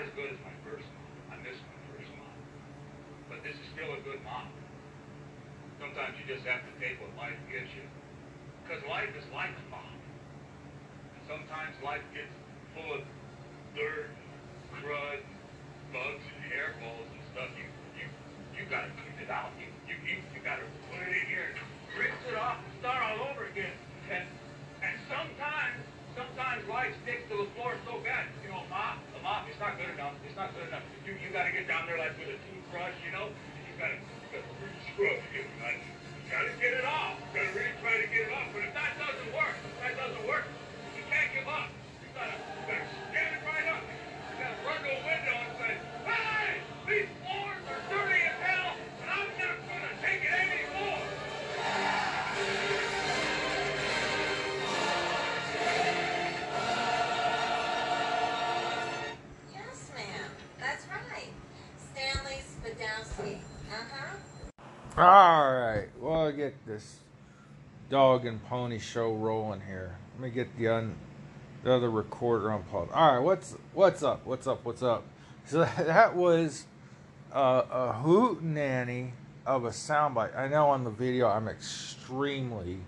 not as good as my first mom. I miss my first mom. But this is still a good mom. Sometimes you just have to take what life gives you. Because life is like a mom. And sometimes life gets full of dirt, crud, dog and pony show rolling here. Let me get the un, the other recorder pause. All right, what's what's up? What's up? What's up? So that was uh, a hoot nanny of a soundbite. I know on the video I'm extremely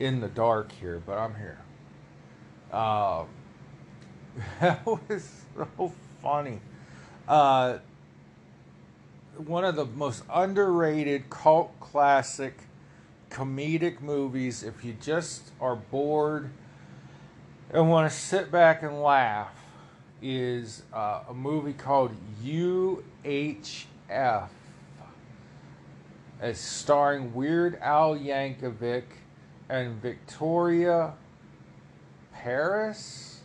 in the dark here, but I'm here. Um, that was so funny. Uh, one of the most underrated cult classic comedic movies if you just are bored and want to sit back and laugh is uh, a movie called UHF. It's starring Weird Al Yankovic and Victoria Paris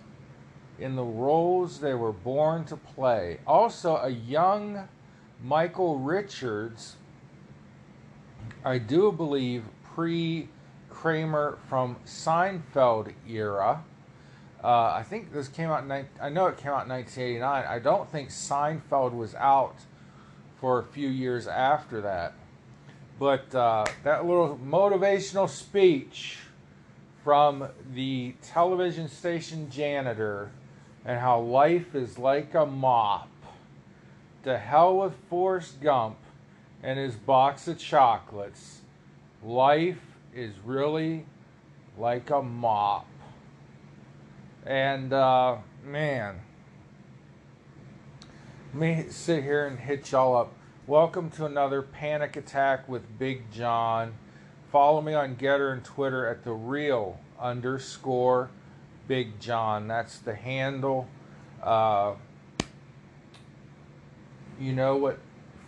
in the roles they were born to play. Also, a young Michael Richards, I do believe pre Kramer from Seinfeld era. Uh, I think this came out. In, I know it came out in 1989. I don't think Seinfeld was out for a few years after that. But uh, that little motivational speech from the television station janitor and how life is like a mop. To hell with Forrest Gump and his box of chocolates. Life is really like a mop. And, uh, man, let me sit here and hit y'all up. Welcome to another Panic Attack with Big John. Follow me on Gettr and Twitter at the real underscore Big John. That's the handle. Uh, you know what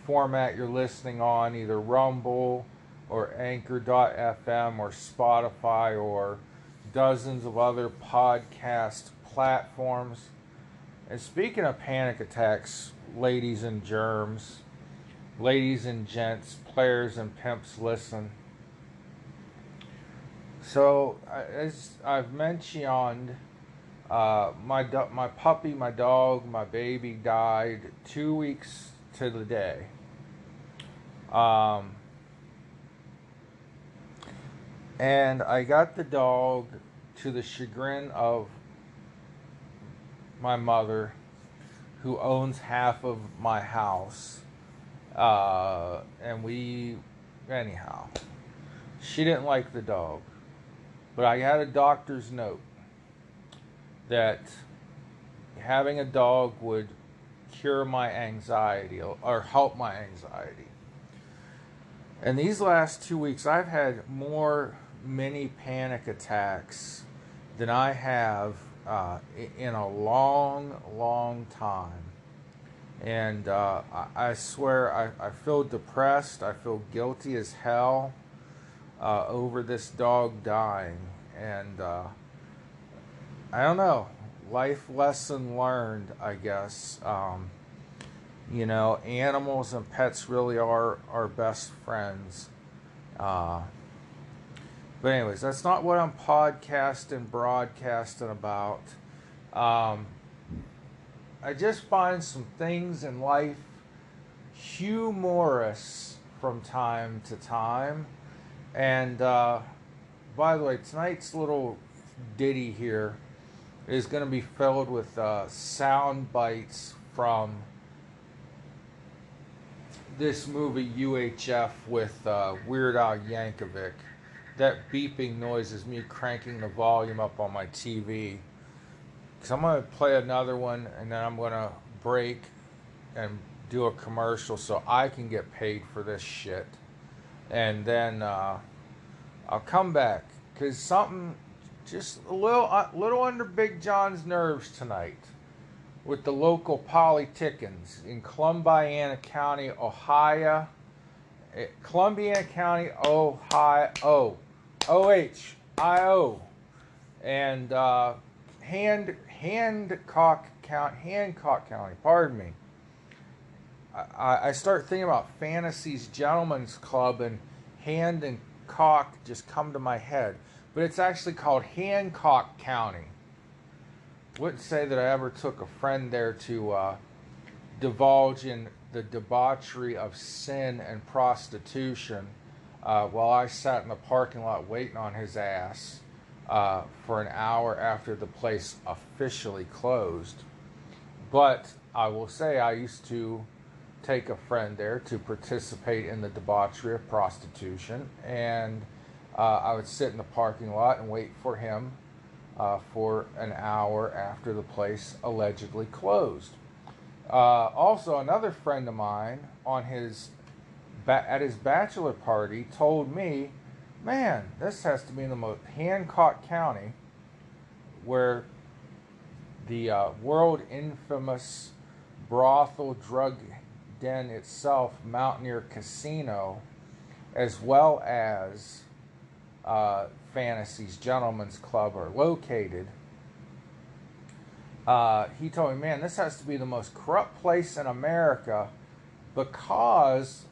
format you're listening on, either Rumble or Anchor.fm or Spotify or dozens of other podcast platforms. And speaking of panic attacks, ladies and germs, ladies and gents, players and pimps, listen. So, as I've mentioned, uh, my do- my puppy, my dog, my baby died two weeks to the day. Um, and I got the dog to the chagrin of my mother, who owns half of my house. Uh, and we, anyhow, she didn't like the dog. But I had a doctor's note that having a dog would cure my anxiety or help my anxiety. And these last two weeks, I've had more mini panic attacks than I have uh, in a long, long time. And uh, I, swear, I, I feel depressed. I feel guilty as hell uh, over this dog dying. And uh, I don't know. Life lesson learned, I guess. Um, you know, animals and pets really are our best friends. But anyways, that's not what I'm podcasting, broadcasting about. Um, I just find some things in life humorous from time to time. And uh, by the way, tonight's little ditty here is going to be filled with uh, sound bites from this movie UHF with uh, Weird Al Yankovic. That beeping noise is me cranking the volume up on my TV. So I'm going to play another one and then I'm going to break and do a commercial so I can get paid for this shit. And then uh, I'll come back because something just a little, uh, little under Big John's nerves tonight with the local politicans in Columbiana County, Ohio. Eh, Columbiana County, Ohio. O H I O. And uh, Hand Hancock County, Hancock County. Pardon me. I, I start thinking about Fantasy's Gentlemen's Club, and Hand and Cock just come to my head. But it's actually called Hancock County wouldn't say that I ever took a friend there to uh, divulge in the debauchery of sin and prostitution uh, while I sat in the parking lot waiting on his ass uh, for an hour after the place officially closed. But I will say I used to take a friend there to participate in the debauchery of prostitution, and uh, I would sit in the parking lot and wait for him uh, for an hour after the place allegedly closed. Uh, also, another friend of mine on his at his bachelor party told me, "Man, this has to be in the most Hancock County, where the uh, world infamous brothel drug den itself, Mountaineer Casino, as well as uh, Fantasy's Gentlemen's Club are located. Uh, he told me, man, this has to be the most corrupt place in America because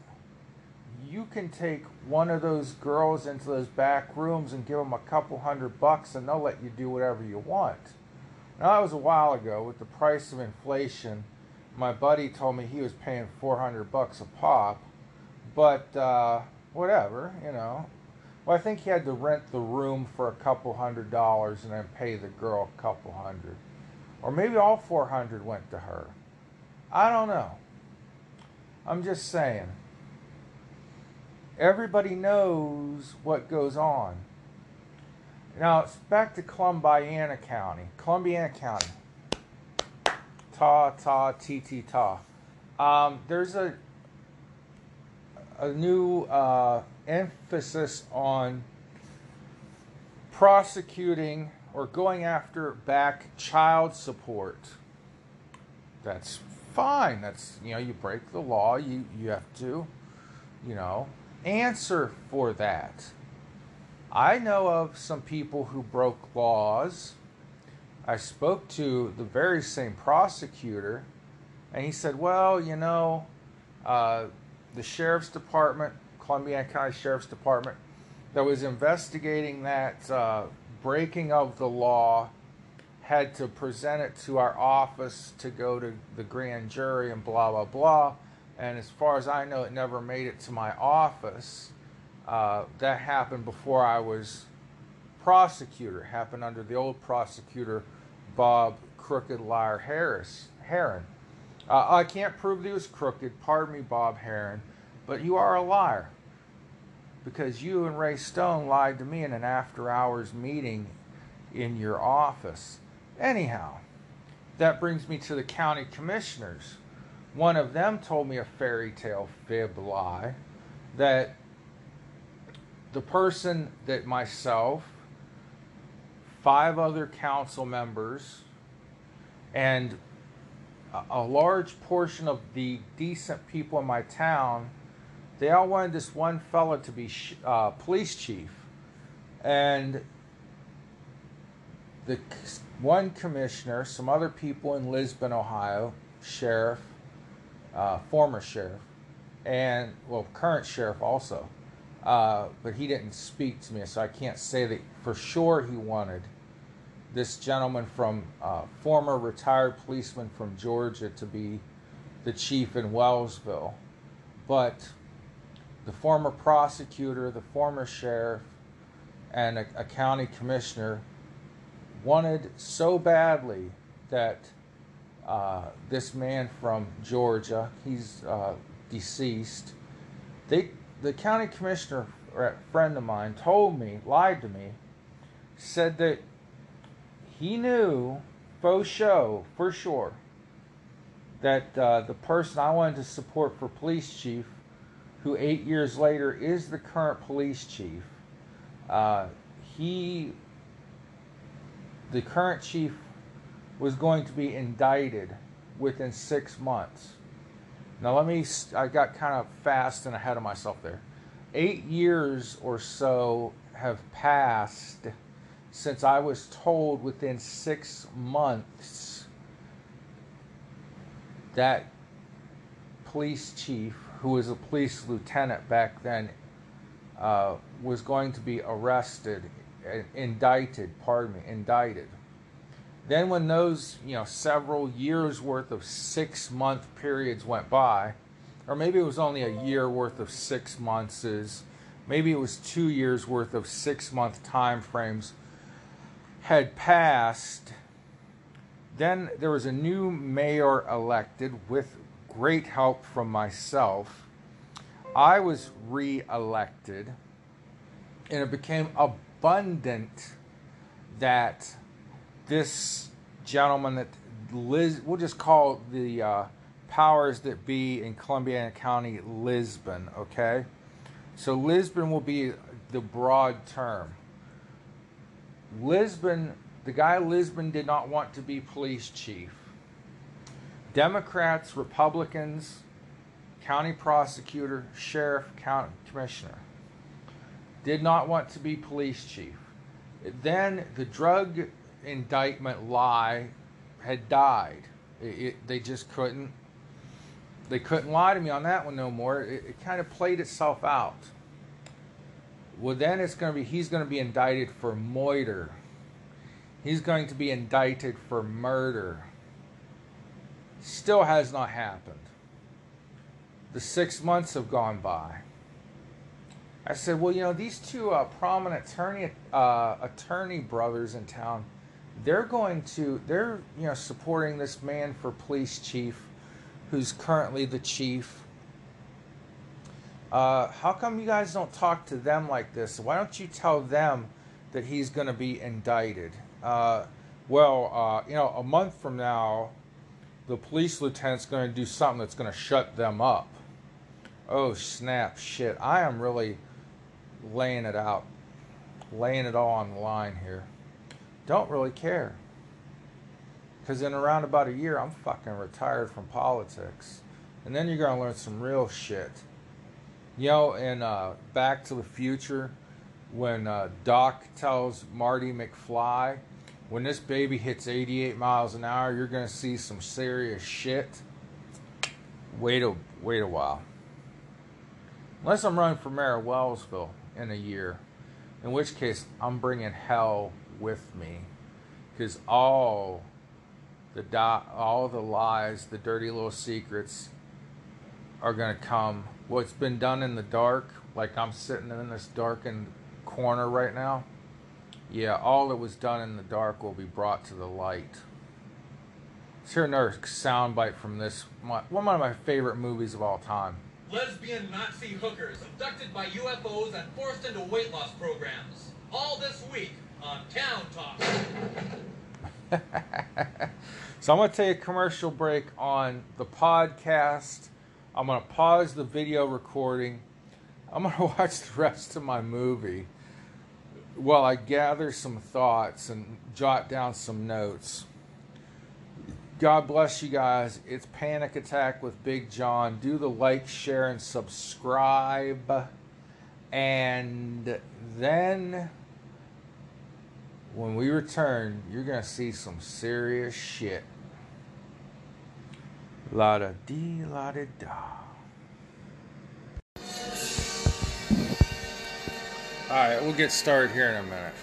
you can take one of those girls into those back rooms and give them a couple hundred bucks and they'll let you do whatever you want. Now, that was a while ago with the price of inflation. My buddy told me he was paying 400 bucks a pop, but uh, whatever, you know. Well, I think he had to rent the room for a couple hundred dollars and then pay the girl a couple hundred. Or maybe all 400 went to her. I don't know. I'm just saying. Everybody knows what goes on. Now, it's back to Columbiana County. Columbiana County. Ta, ta, ti, ti, ta. Um, there's a, a new uh, emphasis on prosecuting or going after back child support. That's fine. That's you know, you break the law, you you have to, you know, answer for that. I know of some people who broke laws. I spoke to the very same prosecutor, and he said, Well, you know, uh, the sheriff's department Columbia County Sheriff's Department that was investigating that uh, breaking of the law had to present it to our office to go to the grand jury and blah blah blah. And as far as I know, it never made it to my office. Uh, that happened before I was prosecutor. It happened under the old prosecutor, Bob Crooked Liar Harris Herron. Uh, I can't prove that he was crooked. Pardon me, Bob Herron, but you are a liar because you and Ray Stone lied to me in an after hours meeting in your office. Anyhow, that brings me to the county commissioners. One of them told me a fairy tale fib lie that the person that myself, five other council members, and a large portion of the decent people in my town they all wanted this one fella to be uh, police chief, and the one commissioner, some other people in Lisbon, Ohio, sheriff, uh, former sheriff, and well, current sheriff also, uh, but he didn't speak to me, so I can't say that for sure he wanted this gentleman from uh, former retired policeman from Georgia to be the chief in Wellsville, but the former prosecutor, the former sheriff, and a, a county commissioner wanted so badly that uh, this man from Georgia. He's uh, deceased. They, the county commissioner, a friend of mine, told me, lied to me, said that he knew, faux show, for sure, that uh, the person I wanted to support for police chief, who eight years later is the current police chief, uh, he, the current chief, was going to be indicted within six months. Now, let me, I got kind of fast and ahead of myself there. Eight years or so have passed since I was told within six months that police chief, who was a police lieutenant back then, uh, was going to be arrested, indicted, pardon me, indicted. Then, when those, you know, several years worth of six month periods went by, or maybe it was only a year worth of six months, maybe it was two years worth of six month time frames had passed. Then there was a new mayor elected with great help from myself. I was re elected, and it became abundant that this gentleman that Liz, we'll just call the uh, powers that be in Columbiana County Lisbon, okay? So Lisbon will be the broad term. Lisbon, the guy Lisbon did not want to be police chief. Democrats, Republicans, county prosecutor, sheriff, county commissioner did not want to be police chief. Then the drug indictment lie had died. It, it, they just couldn't. They couldn't lie to me on that one no more. It, it kind of played itself out. Well, then it's going to be he's going to be indicted for moiter. He's going to be indicted for murder. Still has not happened. The six months have gone by. I said, well, you know, these two uh, prominent attorney uh, attorney brothers in town, they're going to they're you know supporting this man for police chief, who's currently the chief uh, how come you guys don't talk to them like this? Why don't you tell them that he's going to be indicted? Uh, well, uh, you know, a month from now, the police lieutenant's going to do something that's going to shut them up. Oh, snap, shit. I am really laying it out, laying it all on the line here. Don't really care. Because in around about a year, I'm fucking retired from politics. And then you're going to learn some real shit. You know, in uh, Back to the Future, when uh, Doc tells Marty McFly, when this baby hits 88 miles an hour, you're going to see some serious shit. Wait a wait a while. Unless I'm running for mayor of Wellsville in a year, in which case I'm bringing hell with me, because all the all the lies, the dirty little secrets, are going to come what's been done in the dark, like I'm sitting in this darkened corner right now, yeah, all that was done in the dark will be brought to the light. Let's hear another soundbite from this, one of my favorite movies of all time. Lesbian Nazi hookers abducted by UFOs and forced into weight loss programs. All this week on Town Talk. so I'm going to take a commercial break on the podcast I'm going to pause the video recording. I'm going to watch the rest of my movie while I gather some thoughts and jot down some notes. God bless you guys. It's Panic Attack with Big John. Do the like, share, and subscribe. And then when we return, you're going to see some serious shit. La da dee la da da. Alright, we'll get started here in a minute.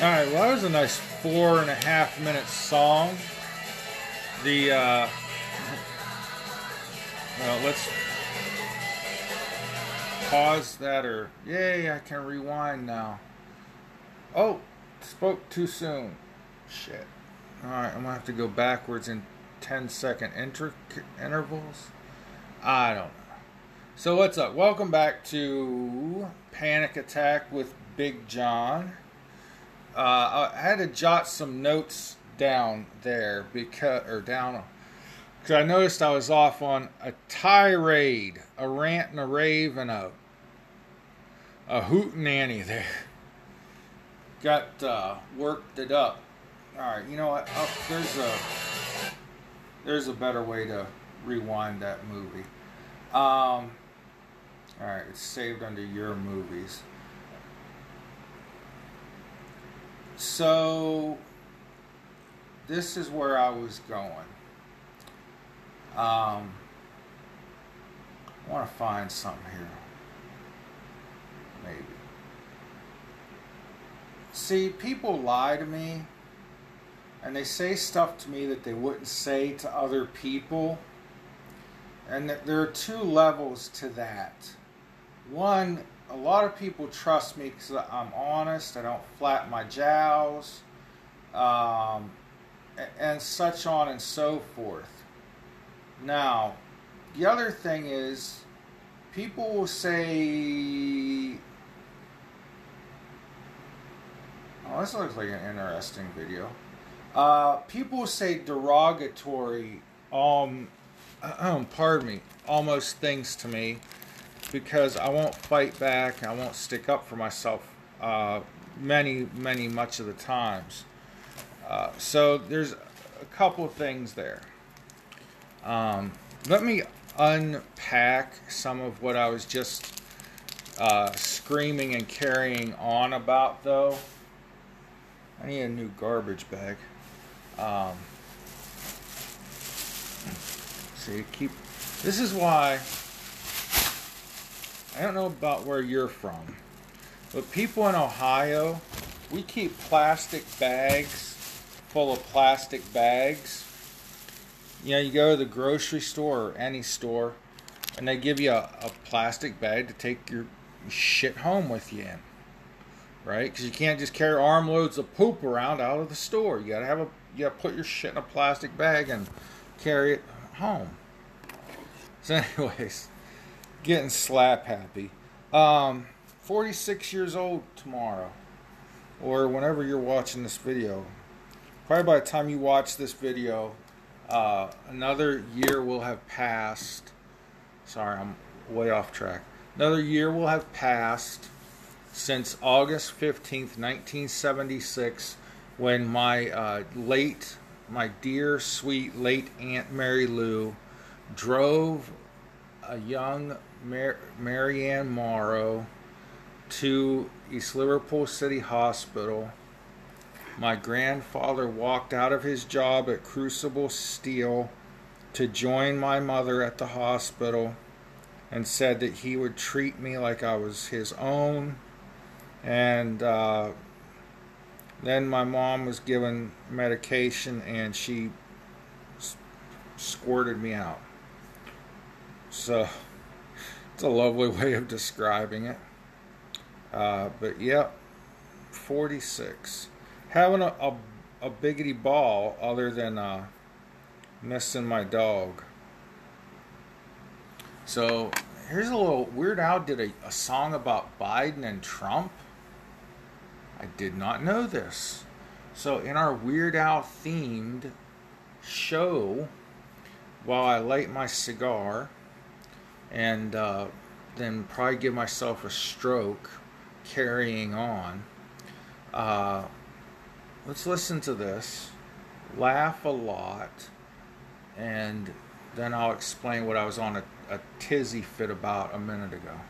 All right, well, that was a nice four and a half minute song. The, uh, well, let's pause that or, yay, I can rewind now. Oh, spoke too soon. Shit. All right, I'm gonna have to go backwards in 10 second inter- intervals. I don't know. So, what's up? Welcome back to Panic Attack with Big John. Uh, I had to jot some notes down there because, or down, because I noticed I was off on a tirade, a rant and a rave, and a a hoot nanny there. Got uh, worked it up. All right, you know what? Oh, there's a there's a better way to rewind that movie. Um, all right, it's saved under your movies. So, this is where I was going. Um, I want to find something here. Maybe. See, people lie to me and they say stuff to me that they wouldn't say to other people. And there are two levels to that. One, a lot of people trust me because I'm honest, I don't flap my jowls, um, and such on and so forth. Now, the other thing is, people will say, Oh, this looks like an interesting video. Uh, people say derogatory, um, um, pardon me, almost things to me because I won't fight back. I won't stick up for myself uh, many, many, much of the times. Uh, so there's a couple of things there. Um, let me unpack some of what I was just uh, screaming and carrying on about, though. I need a new garbage bag. Um, see, keep. This is why I don't know about where you're from, but people in Ohio, we keep plastic bags full of plastic bags. You know, you go to the grocery store or any store, and they give you a, a plastic bag to take your shit home with you in. Right? Because you can't just carry armloads of poop around out of the store. You gotta have a, you gotta put your shit in a plastic bag and carry it home. So, anyways, getting slap happy. Um, 46 years old tomorrow, or whenever you're watching this video. Probably by the time you watch this video, uh, another year will have passed. Sorry, I'm way off track. Another year will have passed since August 15th, 1976, when my uh, late, my dear, sweet, late Aunt Mary Lou drove a young Mar- Marianne Morrow to East Liverpool City Hospital. My grandfather walked out of his job at Crucible Steel to join my mother at the hospital and said that he would treat me like I was his own. And uh, then my mom was given medication and she squirted me out. So it's a lovely way of describing it. Uh, but yep, 46. Having a, a, a biggity ball other than uh, missing my dog. So here's a little Weird Al did a, a song about Biden and Trump. I did not know this. So in our Weird Al themed show, while I light my cigar and uh, then probably give myself a stroke carrying on, uh, let's listen to this, laugh a lot, and then I'll explain what I was on a, a tizzy fit about a minute ago.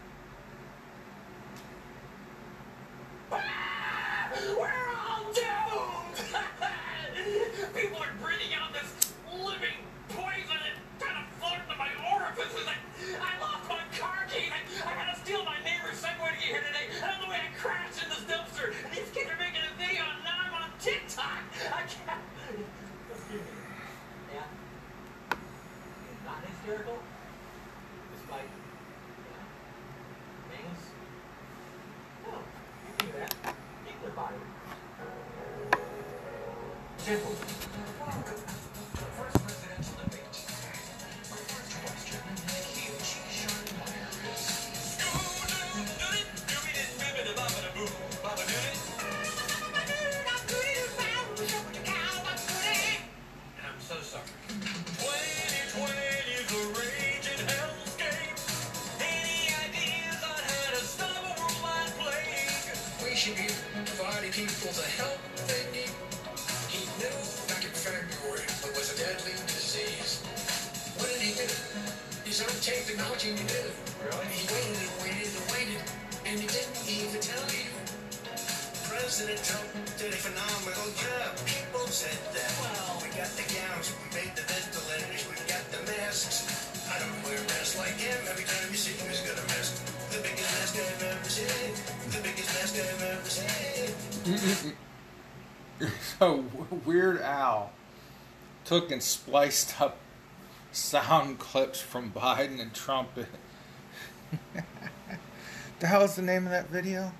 Took and spliced up sound clips from Biden and Trump. the hell is the name of that video?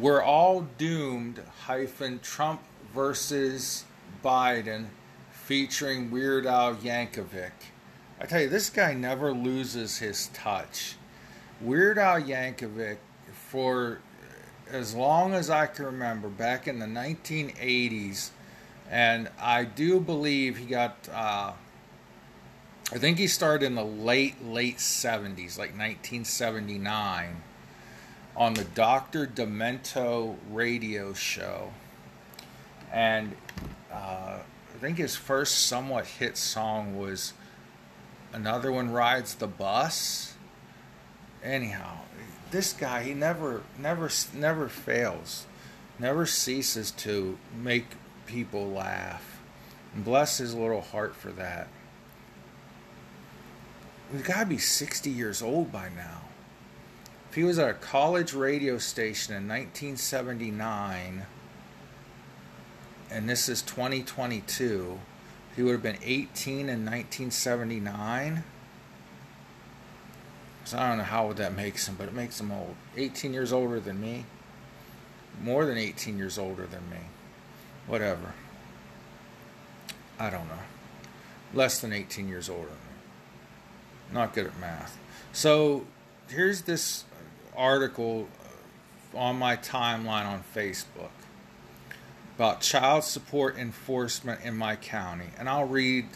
We're all doomed hyphen Trump versus Biden featuring Weird Al Yankovic. I tell you, this guy never loses his touch. Weird Al Yankovic, for as long as I can remember, back in the 1980s, and I do believe he got, uh, I think he started in the late, late 70s, like 1979, on the Dr. Demento radio show. And uh, I think his first somewhat hit song was Another One Rides the Bus anyhow this guy he never never never fails never ceases to make people laugh. And bless his little heart for that. He's got to be 60 years old by now. If he was at a college radio station in 1979 and this is 2022 he would have been 18 in 1979 so I don't know how would that makes him, but it makes him old. 18 years older than me. More than 18 years older than me. Whatever. I don't know. Less than 18 years older than me. Not good at math. So here's this article on my timeline on Facebook about child support enforcement in my county. And I'll read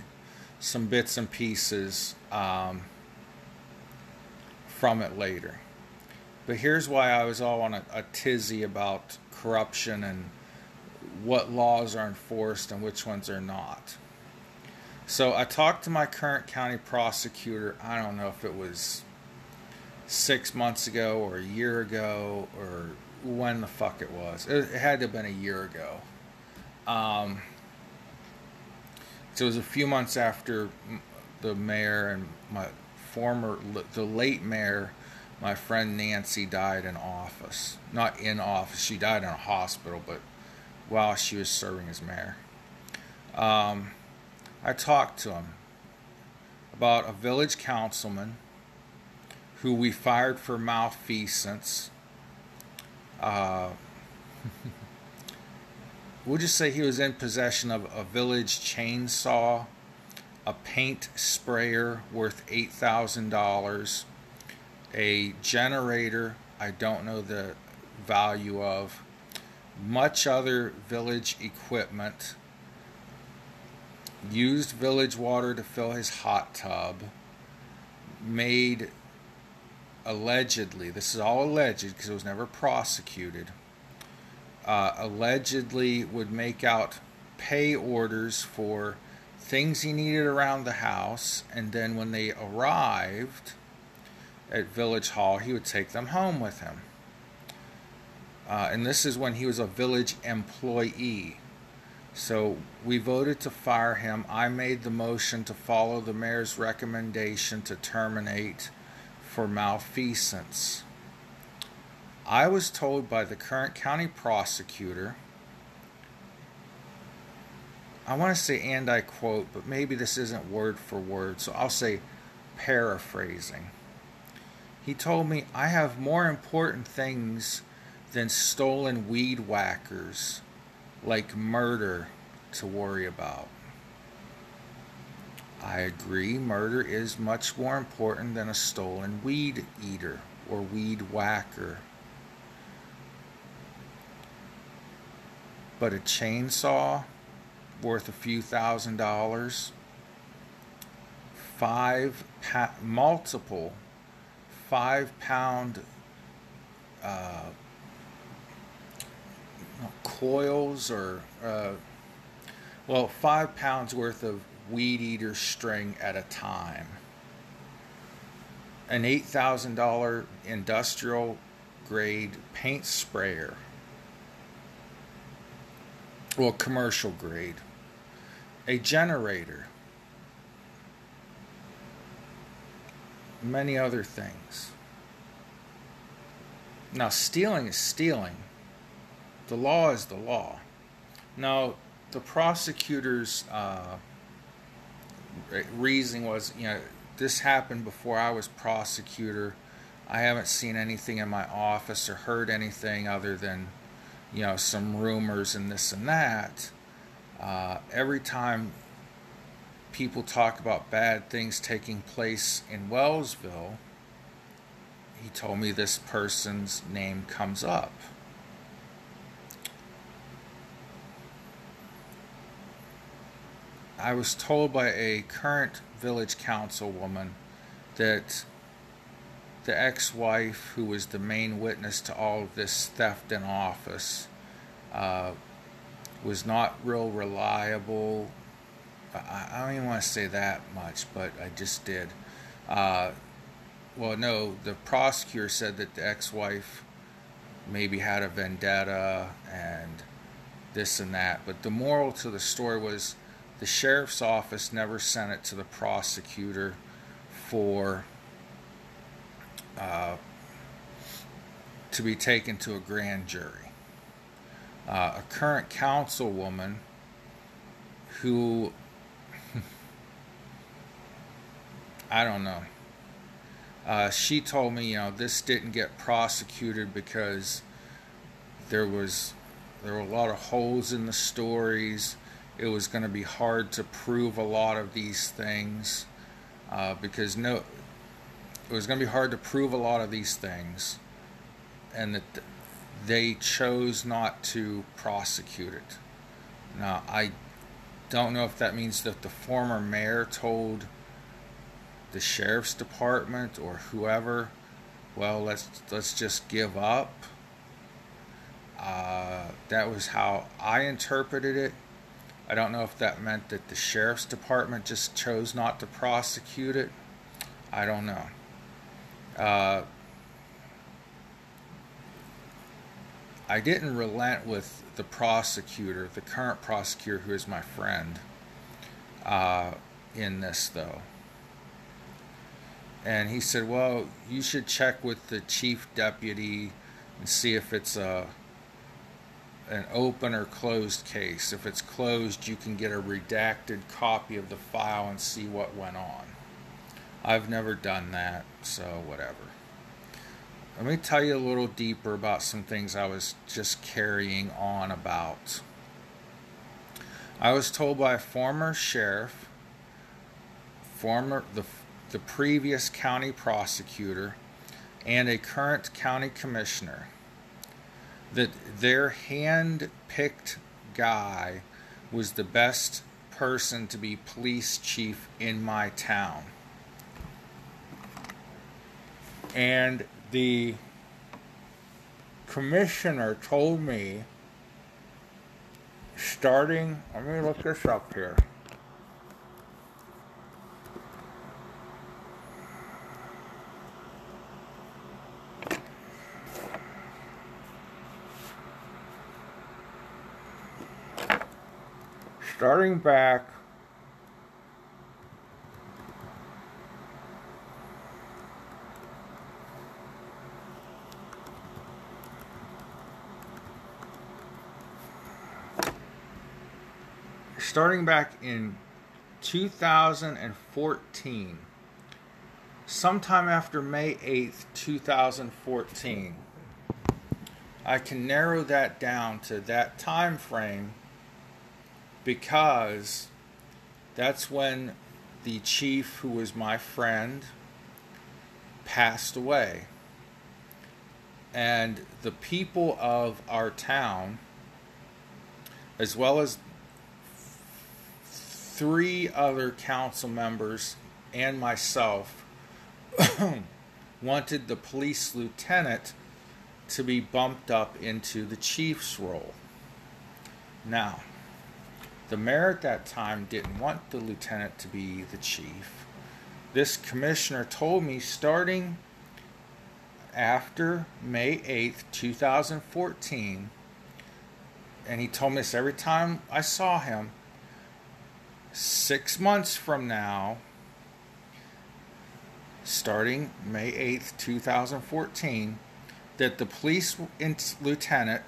some bits and pieces. Um, from it later. But here's why I was all on a, a tizzy about corruption and what laws are enforced and which ones are not. So I talked to my current county prosecutor. I don't know if it was six months ago or a year ago or when the fuck it was. It, it had to have been a year ago. Um, so it was a few months after the mayor and my former, the late mayor, my friend Nancy, died in office. Not in office, she died in a hospital, but while she was serving as mayor. Um, I talked to him about a village councilman who we fired for malfeasance. Uh, we'll just say he was in possession of a village chainsaw a paint sprayer worth $8,000, a generator I don't know the value of, much other village equipment, used village water to fill his hot tub, made allegedly, this is all alleged because it was never prosecuted, uh, allegedly would make out pay orders for things he needed around the house, and then when they arrived at Village Hall, he would take them home with him. Uh, and this is when he was a village employee. So we voted to fire him. I made the motion to follow the mayor's recommendation to terminate for malfeasance. I was told by the current county prosecutor I want to say and I quote, but maybe this isn't word for word, so I'll say paraphrasing. He told me, I have more important things than stolen weed whackers like murder to worry about. I agree, murder is much more important than a stolen weed eater or weed whacker. But a chainsaw worth a few thousand dollars, five pa- multiple five pound uh, coils or uh, well five pounds worth of weed eater string at a time. An $8000 industrial grade paint sprayer. Well commercial grade a generator many other things. Now stealing is stealing. The law is the law. Now the prosecutor's uh, reasoning was you know this happened before i was prosecutor. I haven't seen anything in my office or heard anything other than you know some rumors and this and that uh, every time people talk about bad things taking place in wellsville he told me this person's name comes up. I was told by a current village councilwoman that the ex wife, who was the main witness to all of this theft in office, uh, was not real reliable. I, I, don't even want to say that much, but I just did. Uh, well, no, the prosecutor said that the ex wife maybe had a vendetta and this and that, but the moral to the story was the sheriff's office never sent it to the prosecutor for uh, to be taken to a grand jury. Uh, a current councilwoman who I don't know. Uh, she told me, you know, this didn't get prosecuted because there was there were a lot of holes in the stories it was going to be hard to prove a lot of these things uh, because no, it was going to be hard to prove a lot of these things, and that they chose not to prosecute it. Now, I don't know if that means that the former mayor told the sheriff's department or whoever, well, let's let's just give up. Uh, that was how I interpreted it. I don't know if that meant that the sheriff's department just chose not to prosecute it. I don't know. Uh, I didn't relent with the prosecutor, the current prosecutor who is my friend, uh, in this though. And he said, Well, you should check with the chief deputy and see if it's a an open or closed case. If it's closed, you can get a redacted copy of the file and see what went on. I've never done that, so whatever. Let me tell you a little deeper about some things I was just carrying on about. I was told by a former sheriff, former the the previous county prosecutor, and a current county commissioner that their hand picked guy was the best person to be police chief in my town. And the commissioner told me starting, let me look this up here. starting back starting back in 2014, sometime after May 8th, 2014, I can narrow that down to that time frame because that's when the chief, who was my friend, passed away. And the people of our town, as well as three other council members and myself, wanted the police lieutenant to be bumped up into the chief's role. Now, the mayor at that time didn't want the lieutenant to be the chief. This commissioner told me starting after May 8th, 2014, and he told me this every time I saw him, six months from now, starting May 8th, 2014, that the police lieutenant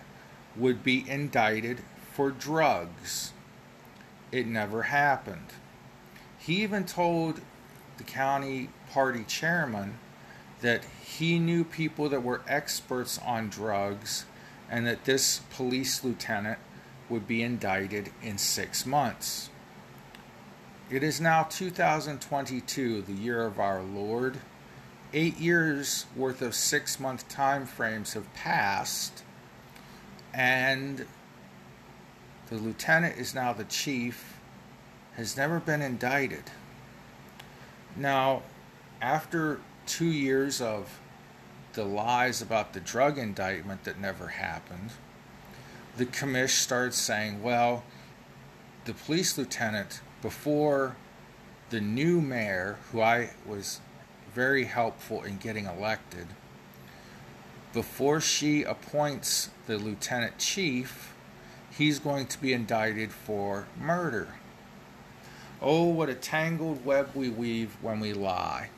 would be indicted for drugs. It never happened. He even told the county party chairman that he knew people that were experts on drugs and that this police lieutenant would be indicted in six months. It is now 2022, the year of our Lord. Eight years worth of six month time frames have passed, and the lieutenant is now the chief, has never been indicted. Now, after two years of the lies about the drug indictment that never happened, the commish starts saying, well, the police lieutenant, before the new mayor, who I was very helpful in getting elected, before she appoints the lieutenant chief, he's going to be indicted for murder. Oh, what a tangled web we weave when we lie.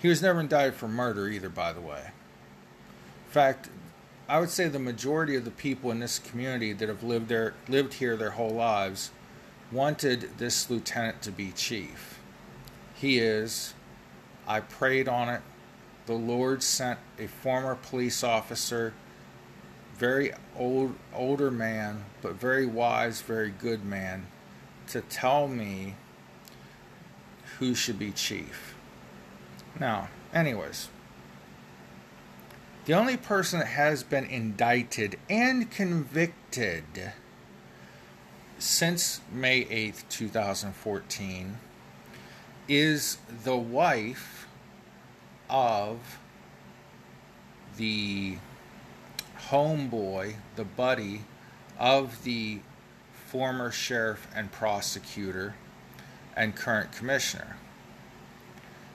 He was never indicted for murder either, by the way. In fact, I would say the majority of the people in this community that have lived there, lived here their whole lives, wanted this lieutenant to be chief. He is. I prayed on it. The Lord sent a former police officer, very old, older man, but very wise, very good man, to tell me who should be chief. Now, anyways, the only person that has been indicted and convicted since May 8th, 2014, is the wife of the homeboy, the buddy of the former sheriff and prosecutor and current commissioner.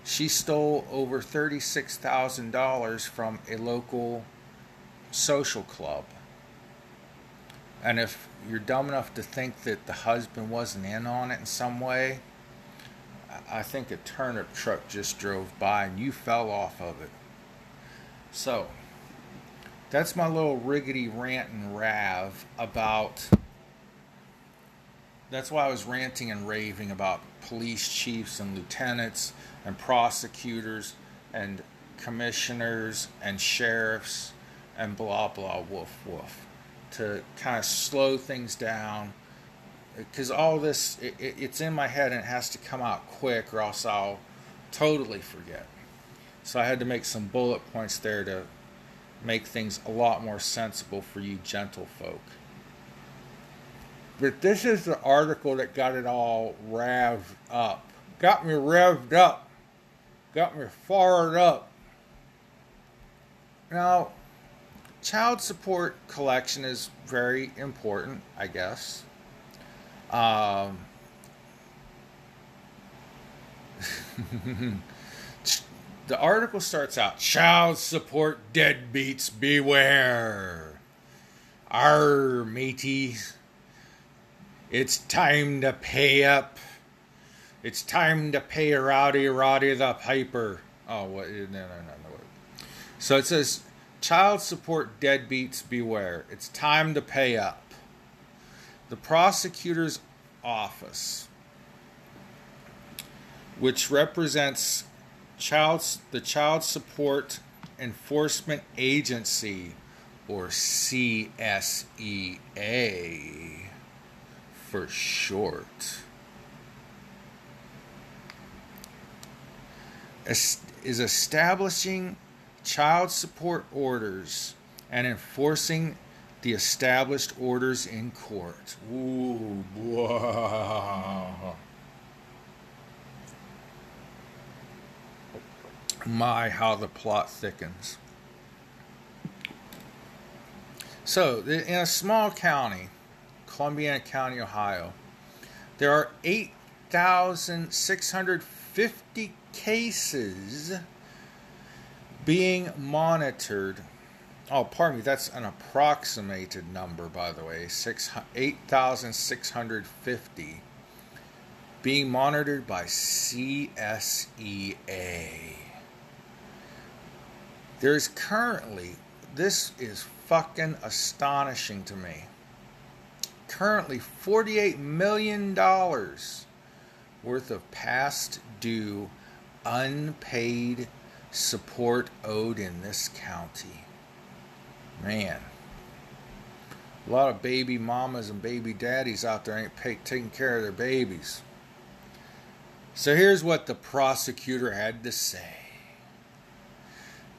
She stole over $36,000 from a local social club. And if you're dumb enough to think that the husband wasn't in on it in some way, I think a turnip truck just drove by and you fell off of it. So, that's my little riggedy rant and rav about. That's why I was ranting and raving about police chiefs and lieutenants and prosecutors and commissioners and sheriffs and blah blah woof woof to kind of slow things down because all this it, it's in my head and it has to come out quick or else I'll totally forget. So I had to make some bullet points there to make things a lot more sensible for you gentle folk. But this is the article that got it all revved up. Got me revved up. Got me fired up. Now, child support collection is very important, I guess. Um, the article starts out child support deadbeats beware. Our mateys, it's time to pay up. It's time to pay Rowdy Roddy the Piper. Oh, what? No, no, no, no. So it says, child support deadbeats beware. It's time to pay up. the prosecutor's office, which represents child, the Child Support Enforcement Agency, or CSEA for short, is establishing child support orders and enforcing the established orders in court. Ooh, wow. My, how the plot thickens. So, in a small county, Columbiana County, Ohio, there are 8,650 cases being monitored. Oh, pardon me, that's an approximated number, by the way. Six 8,650 being monitored by CSEA. There's currently, this is fucking astonishing to me. Currently, $48 million worth of past due unpaid support owed in this county. Man. A lot of baby mamas and baby daddies out there ain't pay, taking care of their babies. So here's what the prosecutor had to say.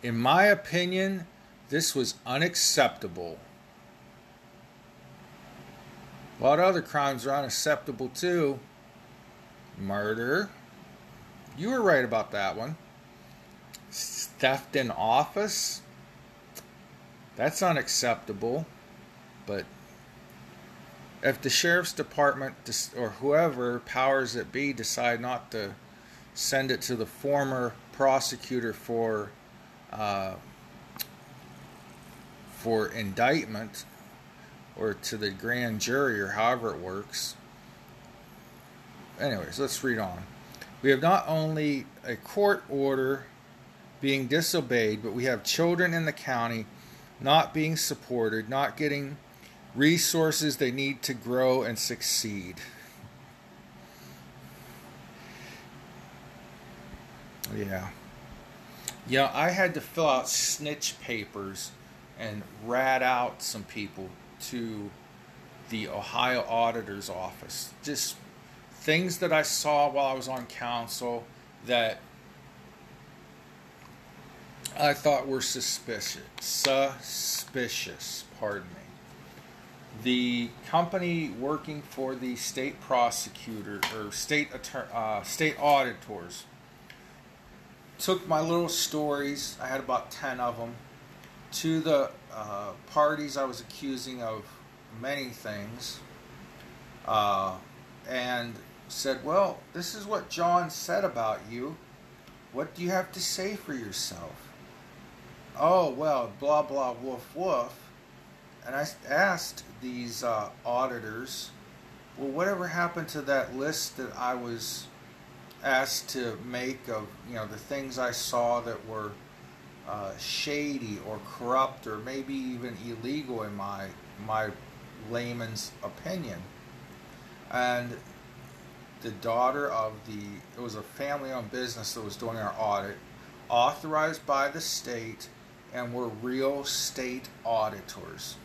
In my opinion, this was unacceptable. A lot of other crimes are unacceptable too. Murder. You were right about that one. Theft in office. That's unacceptable. But if the sheriff's department or whoever powers that be decide not to send it to the former prosecutor for uh, for indictment or to the grand jury or however it works. Anyways, let's read on. We have not only a court order being disobeyed, but we have children in the county not being supported, not getting resources they need to grow and succeed. Yeah. Yeah, I had to fill out snitch papers and rat out some people to the Ohio Auditor's Office. Just things that I saw while I was on council that I thought were suspicious. Suspicious, pardon me. The company working for the state prosecutor or state uh, state auditors took my little stories. I had about ten of them to the uh, parties I was accusing of many things, uh, and said, "Well, this is what John said about you. What do you have to say for yourself?" Oh well, blah blah woof woof. And I asked these uh, auditors, well, whatever happened to that list that I was asked to make of, you know, the things I saw that were uh, shady or corrupt or maybe even illegal in my my layman's opinion. And the daughter of the it was a family-owned business that was doing our audit, authorized by the state, and were real state auditors.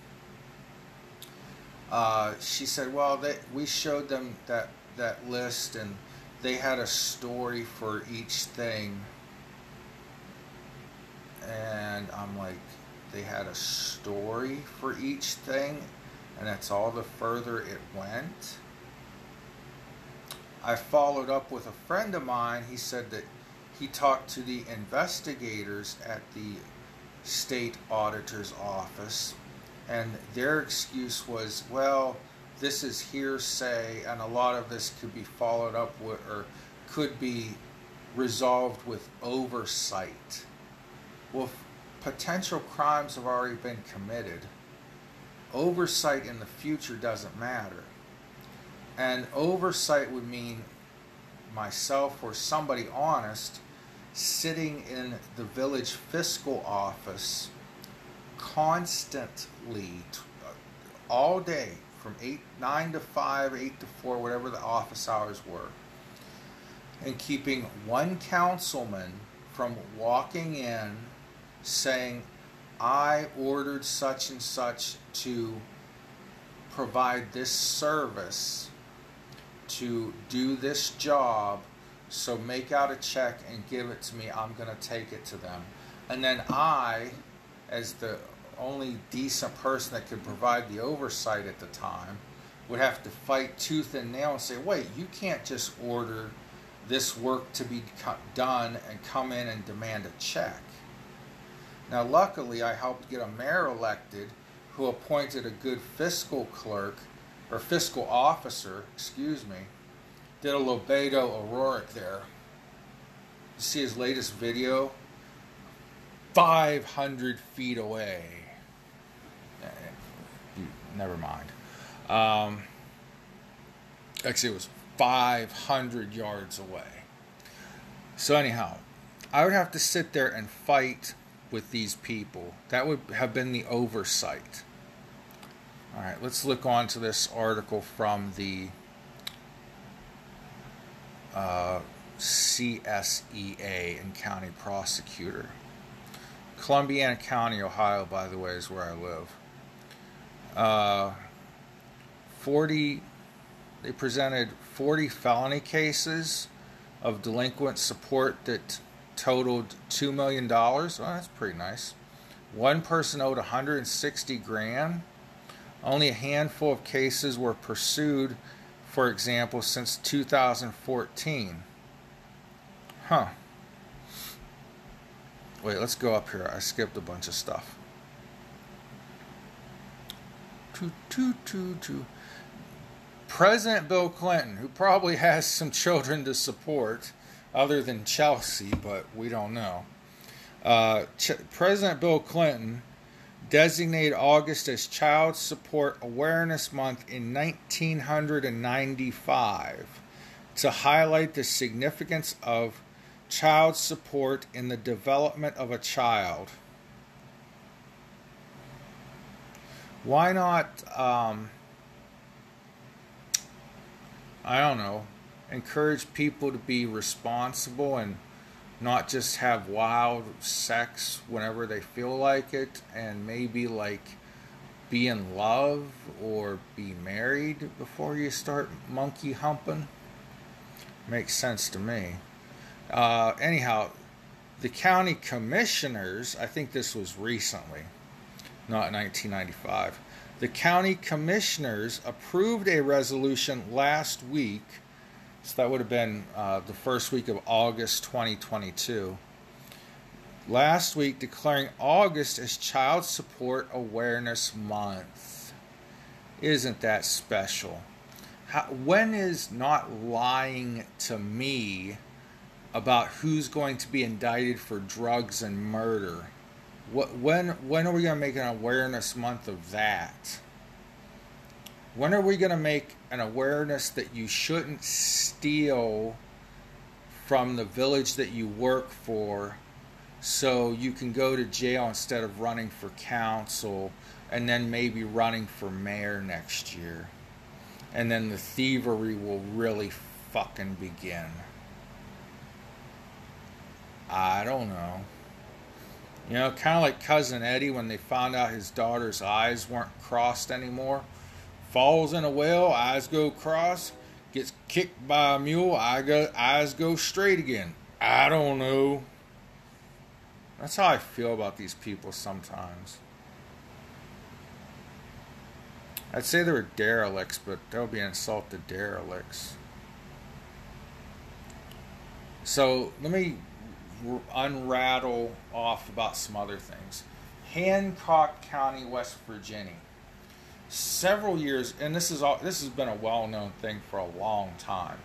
Uh, she said, "Well, they, we showed them that that list, and they had a story for each thing." And I'm like, "They had a story for each thing, and that's all the further it went." I followed up with a friend of mine. He said that he talked to the investigators at the state auditor's office, and their excuse was, well, this is hearsay, and a lot of this could be followed up with or could be resolved with oversight. Well, potential crimes have already been committed. Oversight in the future doesn't matter. And oversight would mean myself or somebody honest sitting in the village fiscal office constantly, uh, all day, from eight nine to five, eight to four, whatever the office hours were, and keeping one councilman from walking in saying, I ordered such and such to provide this service to do this job so make out a check and give it to me. I'm going to take it to them. And then i as the only decent person that could provide the oversight at the time would have to fight tooth and nail and say wait you can't just order this work to be done and come in and demand a check. Now luckily i helped get a mayor elected who appointed a good fiscal clerk or fiscal officer, excuse me, did a Lobedo Auroric there. You see his latest video? 500 feet away. Eh, eh, Never mind. Um, actually, it was 500 yards away. So, anyhow, I would have to sit there and fight with these people. That would have been the oversight. All right, let's look on to this article from the uh, CSEA and County Prosecutor. Columbiana County, Ohio, by the way, is where I live. Uh, 40, they presented 40 felony cases of delinquent support that totaled $2 million. Well, that's pretty nice. One person owed 160 grand. Only a handful of cases were pursued, for example, since 2014. Huh. Wait, let's go up here. I skipped a bunch of stuff. President Bill Clinton, who probably has some children to support, other than Chelsea, but we don't know. Uh, Ch- President Bill Clinton designated August as Child Support Awareness Month in 1995 to highlight the significance of child support in the development of a child. Why not, um, I don't know, encourage people to be responsible and not just have wild sex whenever they feel like it and maybe like be in love or be married before you start monkey humping? Makes sense to me. Uh, anyhow the county commissioners i think this was recently not 1995 the county commissioners approved a resolution last week so that would have been uh, the first week of August 2022. Last week, declaring August as Child Support Awareness Month. Isn't that special? How, when is not lying to me about who's going to be indicted for drugs and murder? What, when, when are we going to make an awareness month of that? When are we going to make an awareness that you shouldn't steal from the village that you work for so you can go to jail instead of running for council and then maybe running for mayor next year? And then the thievery will really fucking begin. I don't know. You know, kind of like Cousin Eddie when they found out his daughter's eyes weren't crossed anymore falls in a well, eyes go cross, gets kicked by a mule, eye go, eyes go straight again. I don't know. That's how I feel about these people sometimes. I'd say they were derelicts, but that would be an insult to derelicts. So let me unrattle off about some other things. Hancock County, West Virginia several years, and this is all, this has been a well-known thing for a long time.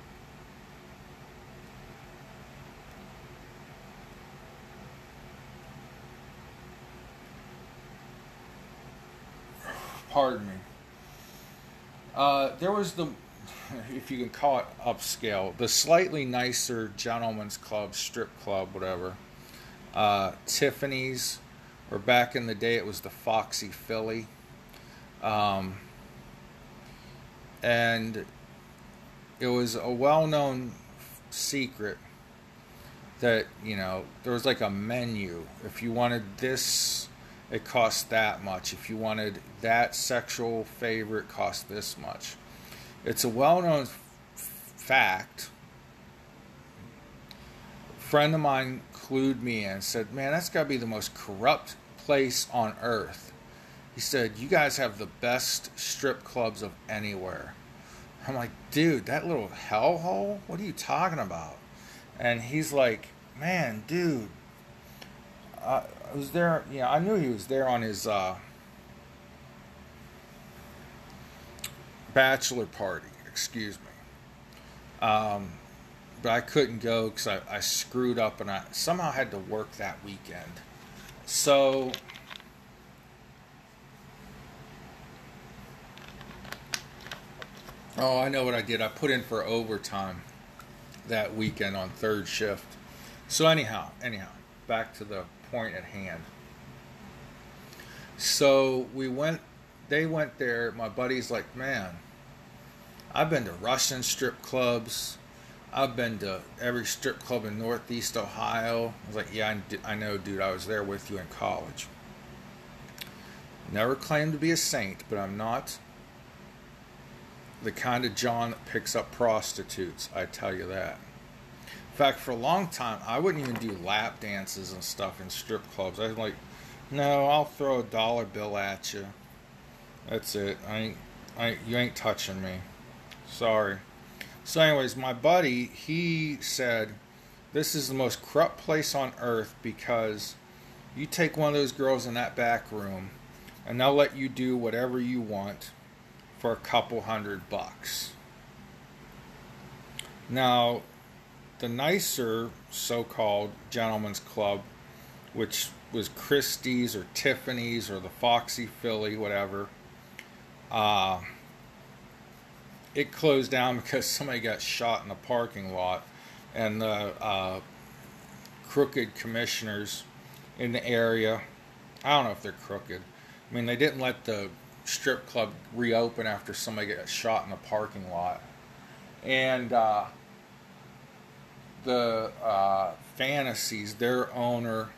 Pardon me. Uh, there was the, if you can call it upscale, the slightly nicer gentlemen's club, strip club, whatever. Uh, Tiffany's, or back in the day it was the Foxy Philly. Um, and it was a well-known secret that you know there was like a menu. If you wanted this it cost that much. If you wanted that sexual favor it cost this much. It's a well-known f- fact. A friend of mine clued me in and said man that's got to be the most corrupt place on earth he said you guys have the best strip clubs of anywhere i'm like dude that little hellhole what are you talking about and he's like, "Man, dude, I was there. Yeah, I knew he was there on his uh, bachelor party. Excuse me, um, but I couldn't go because I, I screwed up and I somehow had to work that weekend. So." Oh, I know what I did. I put in for overtime that weekend on third shift. So anyhow, anyhow, back to the point at hand. So we went they went there, my buddy's like, "Man, I've been to Russian strip clubs. I've been to every strip club in Northeast Ohio." I was like, "Yeah, I, I know, dude. I was there with you in college." Never claimed to be a saint, but I'm not the kind of John that picks up prostitutes, I tell you that. In fact, for a long time, I wouldn't even do lap dances and stuff in strip clubs. I was like, no, I'll throw a dollar bill at you. That's it. I ain't, I, you ain't touching me. Sorry. So, anyways, my buddy, he said, this is the most corrupt place on earth because you take one of those girls in that back room and they'll let you do whatever you want for a couple hundred bucks. Now, the nicer so called gentlemen's club, which was Christie's or Tiffany's or the Foxy Philly, whatever, uh, it closed down because somebody got shot in the parking lot, and the uh, crooked commissioners in the area. I don't know if they're crooked. I mean, they didn't let the strip club reopen after somebody got shot in the parking lot. And uh, the uh, Fantasies, their owner,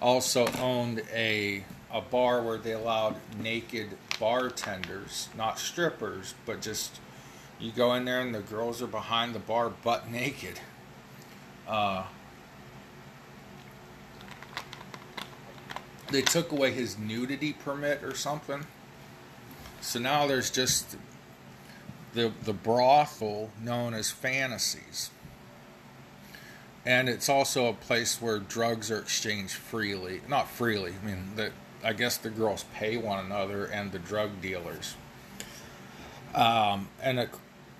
also owned a a bar where they allowed naked bartenders, not strippers, but just you go in there and the girls are behind the bar butt naked. Uh, they took away his nudity permit or something. So now there's just the the brothel known as Fantasies. And it's also a place where drugs are exchanged freely. Not freely. I mean, that I guess the girls pay one another and the drug dealers. Um, and a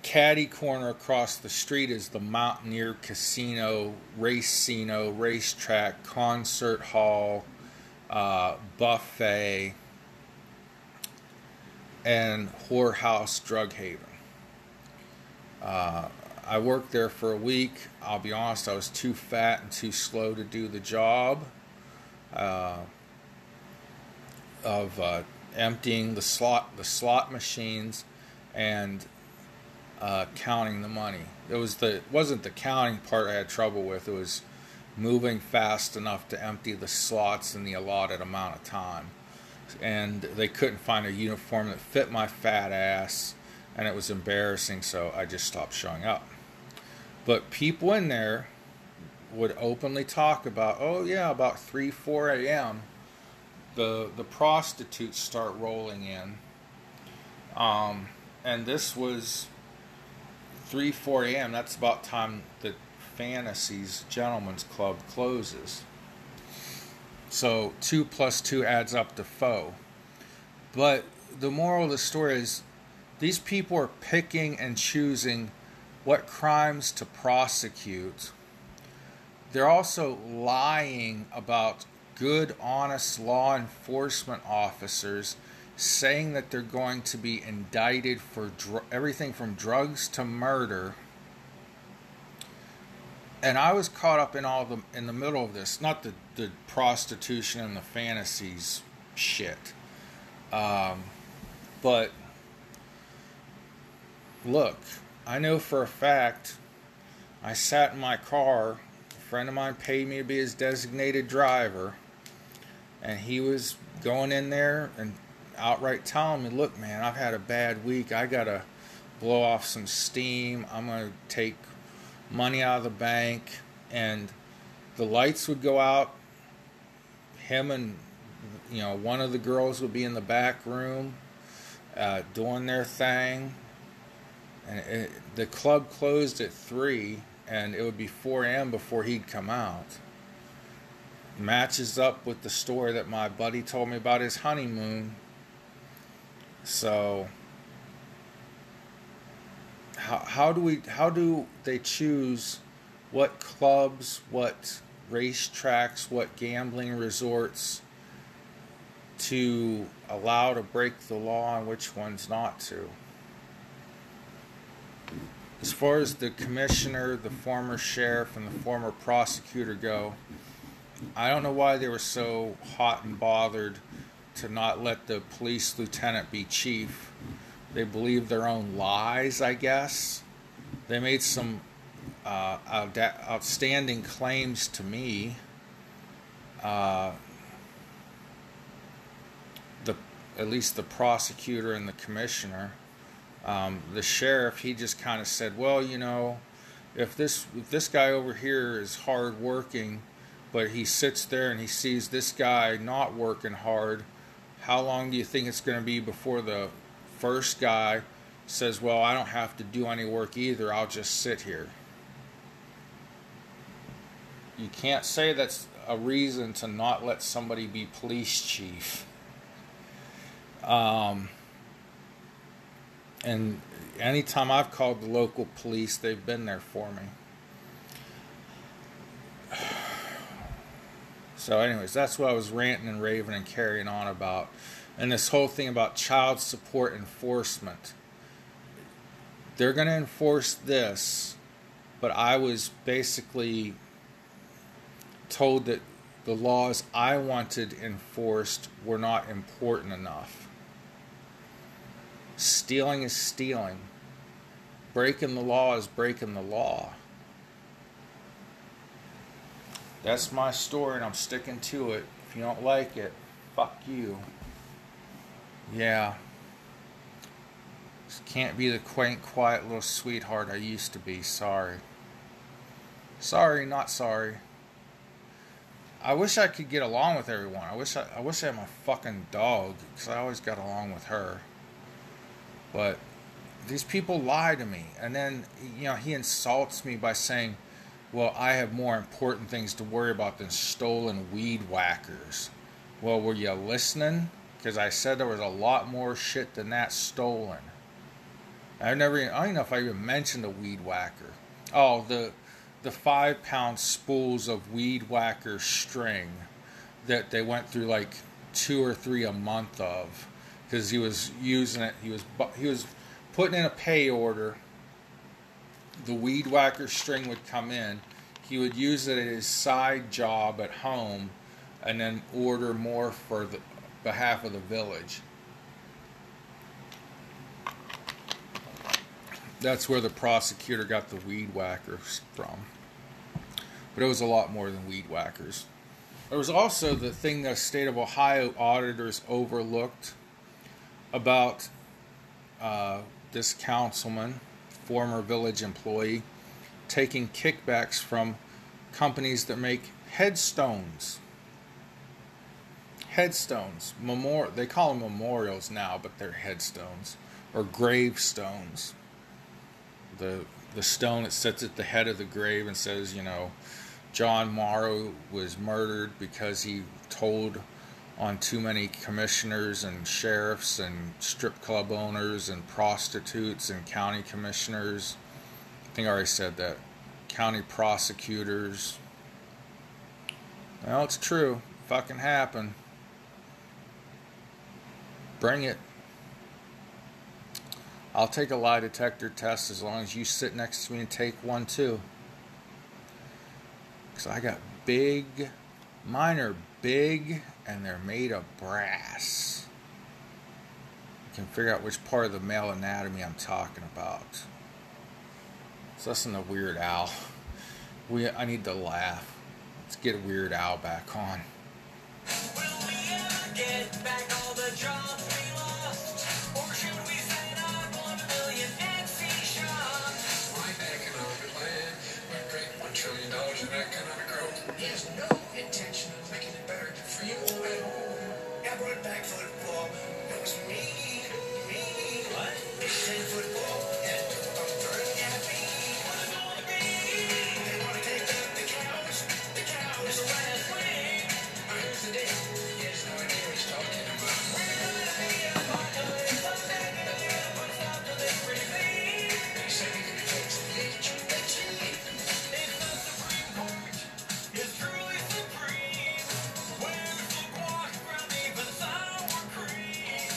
caddy corner across the street is the Mountaineer Casino, Racino, Racetrack, Concert Hall, uh, Buffet, and Whorehouse Drug Haven. Uh, I worked there for a week. I'll be honest, I was too fat and too slow to do the job uh, of uh, emptying the slot the slot machines and uh, counting the money. It was the it wasn't the counting part I had trouble with. It was moving fast enough to empty the slots in the allotted amount of time. And they couldn't find a uniform that fit my fat ass, and it was embarrassing, so I just stopped showing up. But people in there would openly talk about, oh yeah, about three, four a.m. the the prostitutes start rolling in. Um, and this was three, four a.m. That's about time that Fantasies Gentlemen's Club closes. So two plus two adds up to foe. But the moral of the story is these people are picking and choosing what crimes to prosecute. They're also lying about good, honest law enforcement officers saying that they're going to be indicted for dr- everything from drugs to murder. And I was caught up in all the in the middle of this, not the, the prostitution and the fantasies shit, um, but look, I know for a fact I sat in my car. A friend of mine paid me to be his designated driver. And he was going in there and outright telling me, look, man, I've had a bad week. I got to blow off some steam. I'm going to take money out of the bank. And the lights would go out. Him and, you know, one of the girls would be in the back room uh, doing their thing. And it, the club closed at 3, and it would be 4 a.m. before he'd come out. Matches up with the story that my buddy told me about his honeymoon. So, how, how do we how do they choose what clubs, what racetracks, what gambling resorts to allow to break the law and which ones not to? As far as the commissioner, the former sheriff, and the former prosecutor go, I don't know why they were so hot and bothered to not let the police lieutenant be chief. They believed their own lies, I guess. They made some uh, outstanding claims to me. Uh, the at least the prosecutor and the commissioner. Um, the sheriff, he just kind of said, "Well, you know, if this if this guy over here is hard working, but he sits there and he sees this guy not working hard, how long do you think it's going to be before the first guy says, "Well, I don't have to do any work either. I'll just sit here." You can't say that's a reason to not let somebody be police chief. Um, and anytime I've called the local police, they've been there for me. So, anyways, that's what I was ranting and raving and carrying on about. And this whole thing about child support enforcement. They're going to enforce this, but I was basically told that the laws I wanted enforced were not important enough. Stealing is stealing. Breaking the law is breaking the law. That's my story, and I'm sticking to it. If you don't like it, fuck you. Yeah. Just can't be the quaint, quiet little sweetheart I used to be. Sorry. Sorry, not sorry. I wish I could get along with everyone. I wish I, I wish I had my fucking dog because I always got along with her. But these people lie to me, and then you know he insults me by saying, well, I have more important things to worry about than stolen weed whackers. Well, were you listening? Because I said there was a lot more shit than that stolen. I never, I don't know if I even mentioned the weed whacker. Oh, the the five pound spools of weed whacker string that they went through like two or three a month of because he was using it. He was he was putting in a pay order the weed whacker string would come in. He would use it as his side job at home and then order more for the behalf of the village. That's where the prosecutor got the weed whackers from. But it was a lot more than weed whackers. There was also the thing the state of Ohio auditors overlooked about uh, this councilman former village employee taking kickbacks from companies that make headstones. Headstones, memor- they call them memorials now, but they're headstones or gravestones. The the stone that sits at the head of the grave and says, you know, John Morrow was murdered because he told on too many commissioners and sheriffs and strip club owners and prostitutes and county commissioners. I think I already said that. County prosecutors. Well, it's true. Fucking happened. Bring it. I'll take a lie detector test as long as you sit next to me and take one too. Because I got big, mine are big and they're made of brass. can figure out which part of the male anatomy I'm talking about. So listen to Weird Al. We, I need to laugh. Let's get Weird Al back on. Will we ever get back all the jobs we lost? Or should we set up one million Etsy shops? My economic plan would create one trillion dollars in economic growth. He has no intention of making it better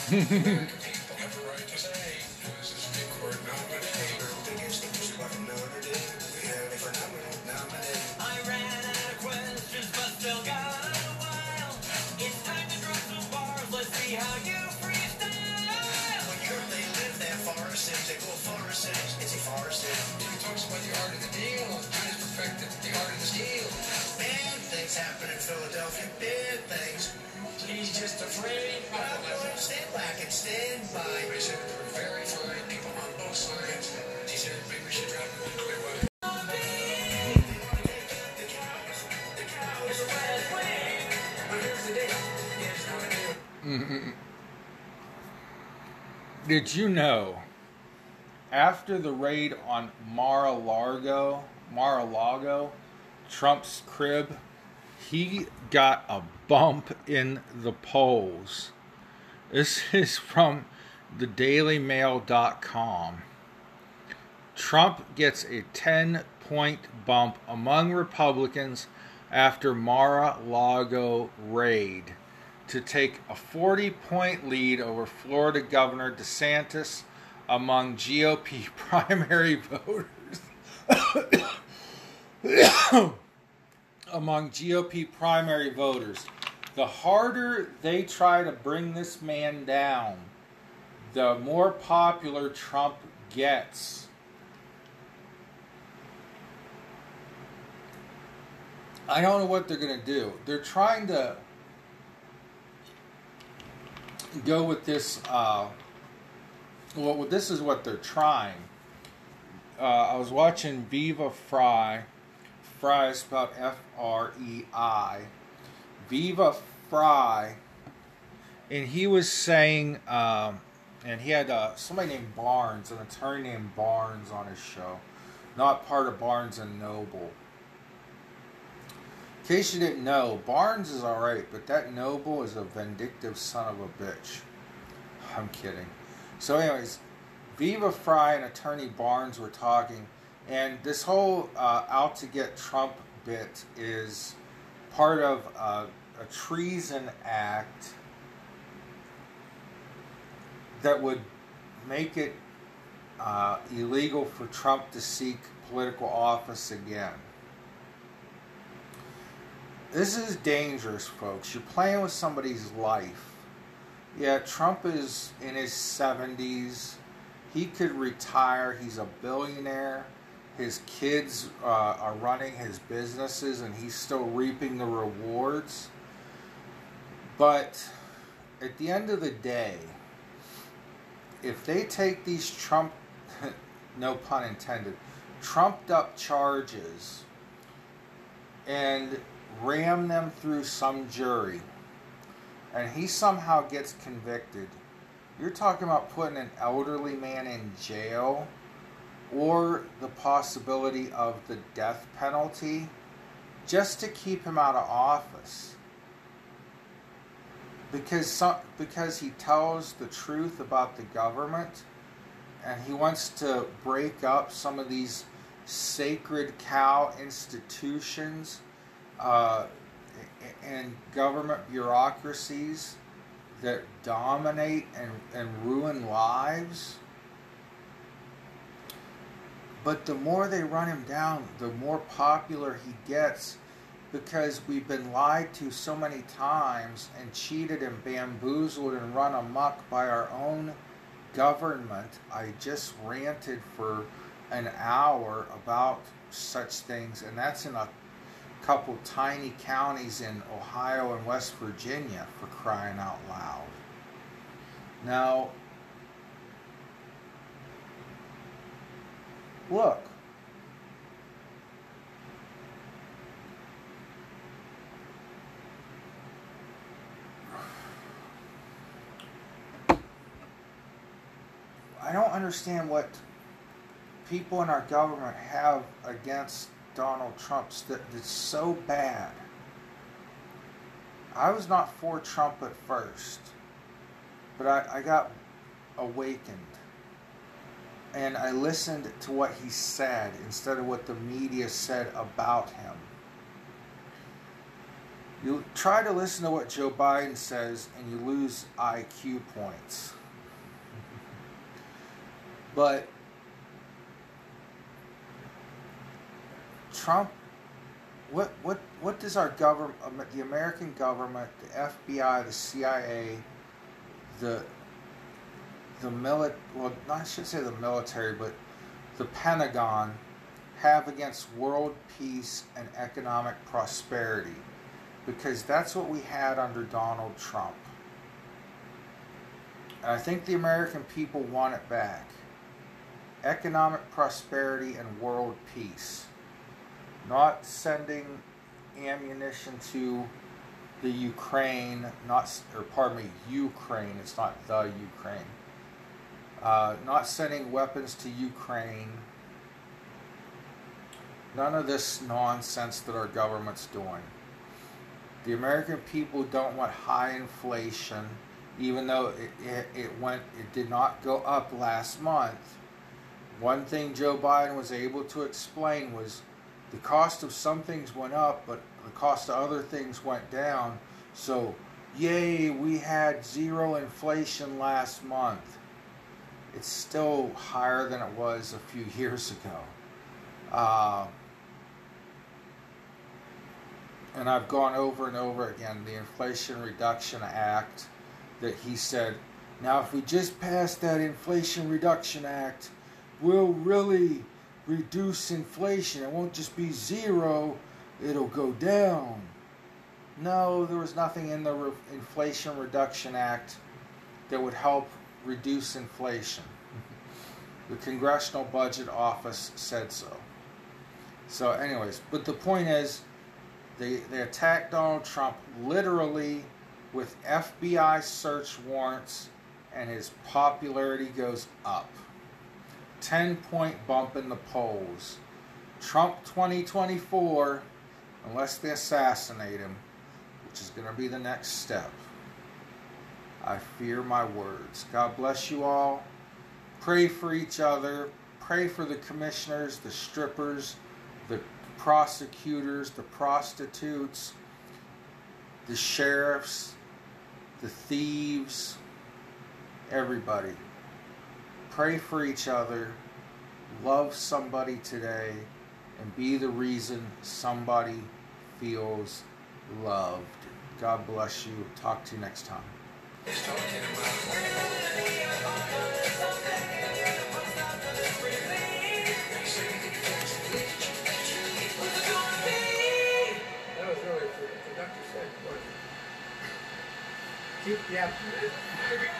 哼哼哼 after the raid on Mar-a-Lago, Mar-a-Lago, Trump's crib, he got a bump in the polls. This is from the dailymail.com. Trump gets a 10 point bump among Republicans after Mar-a-Lago raid to take a 40 point lead over Florida Governor DeSantis among GOP primary voters. among GOP primary voters. The harder they try to bring this man down, the more popular Trump gets. I don't know what they're going to do. They're trying to go with this. Uh, well, this is what they're trying. Uh, I was watching Viva Frei. Frei is spelled F R E I. Viva Frei. And he was saying, um, and he had uh, somebody named Barnes, an attorney named Barnes on his show. Not part of Barnes and Noble. In case you didn't know, Barnes is alright, but that Noble is a vindictive son of a bitch. I'm kidding. So, anyways, Viva Frei and Attorney Barnes were talking, and this whole uh, out to get Trump bit is part of uh, a treason act that would make it uh, illegal for Trump to seek political office again. This is dangerous, folks. You're playing with somebody's life. Yeah, Trump is in his 70s. He could retire. He's a billionaire. His kids uh, are running his businesses and he's still reaping the rewards. But at the end of the day, if they take these Trump, no pun intended, trumped up charges and ram them through some jury, and he somehow gets convicted, you're talking about putting an elderly man in jail or the possibility of the death penalty just to keep him out of office. Because some, because he tells the truth about the government and he wants to break up some of these sacred cow institutions uh, and government bureaucracies that dominate and, and ruin lives. But the more they run him down, the more popular he gets because we've been lied to so many times and cheated and bamboozled and run amok by our own government. I just ranted for an hour about such things, and that's in a couple tiny counties in Ohio and West Virginia for crying out loud. Now, look. I don't understand what people in our government have against Donald Trump that that's so bad. I was not for Trump at first, but I, I got awakened. And I listened to what he said instead of what the media said about him. You try to listen to what Joe Biden says and you lose IQ points. But Trump, what what what does our government, the American government, the FBI, the CIA, the the mili- well, I should say the military, but the Pentagon have against world peace and economic prosperity? Because that's what we had under Donald Trump. And I think the American people want it back economic prosperity and world peace. Not sending ammunition to the Ukraine, not or pardon me, Ukraine. It's not the Ukraine. Uh, not sending weapons to Ukraine. None of this nonsense that our government's doing. The American people don't want high inflation, even though it, it, it went, it did not go up last month one thing Joe Biden was able to explain was the cost of some things went up, but the cost of other things went down. So, yay, we had zero inflation last month. It's still higher than it was a few years ago. Uh, and I've gone over and over again the Inflation Reduction Act that he said, now if we just pass that Inflation Reduction Act, we'll really reduce inflation. It won't just be zero, it'll go down. No, there was nothing in the Re- Inflation Reduction Act that would help reduce inflation. The Congressional Budget Office said so. So, anyways, but the point is, they, they attacked Donald Trump literally with FBI search warrants, and his popularity goes up. 10 point bump in the polls. Trump 2024, unless they assassinate him, which is going to be the next step. I fear my words. God bless you all. Pray for each other. Pray for the commissioners, the strippers, the prosecutors, the prostitutes, the sheriffs, the thieves, everybody pray for each other, love somebody today, and be the reason somebody feels loved. God bless you. Talk to you next time. He's talking That was really what the conductor said. wasn't it? Keep, yeah.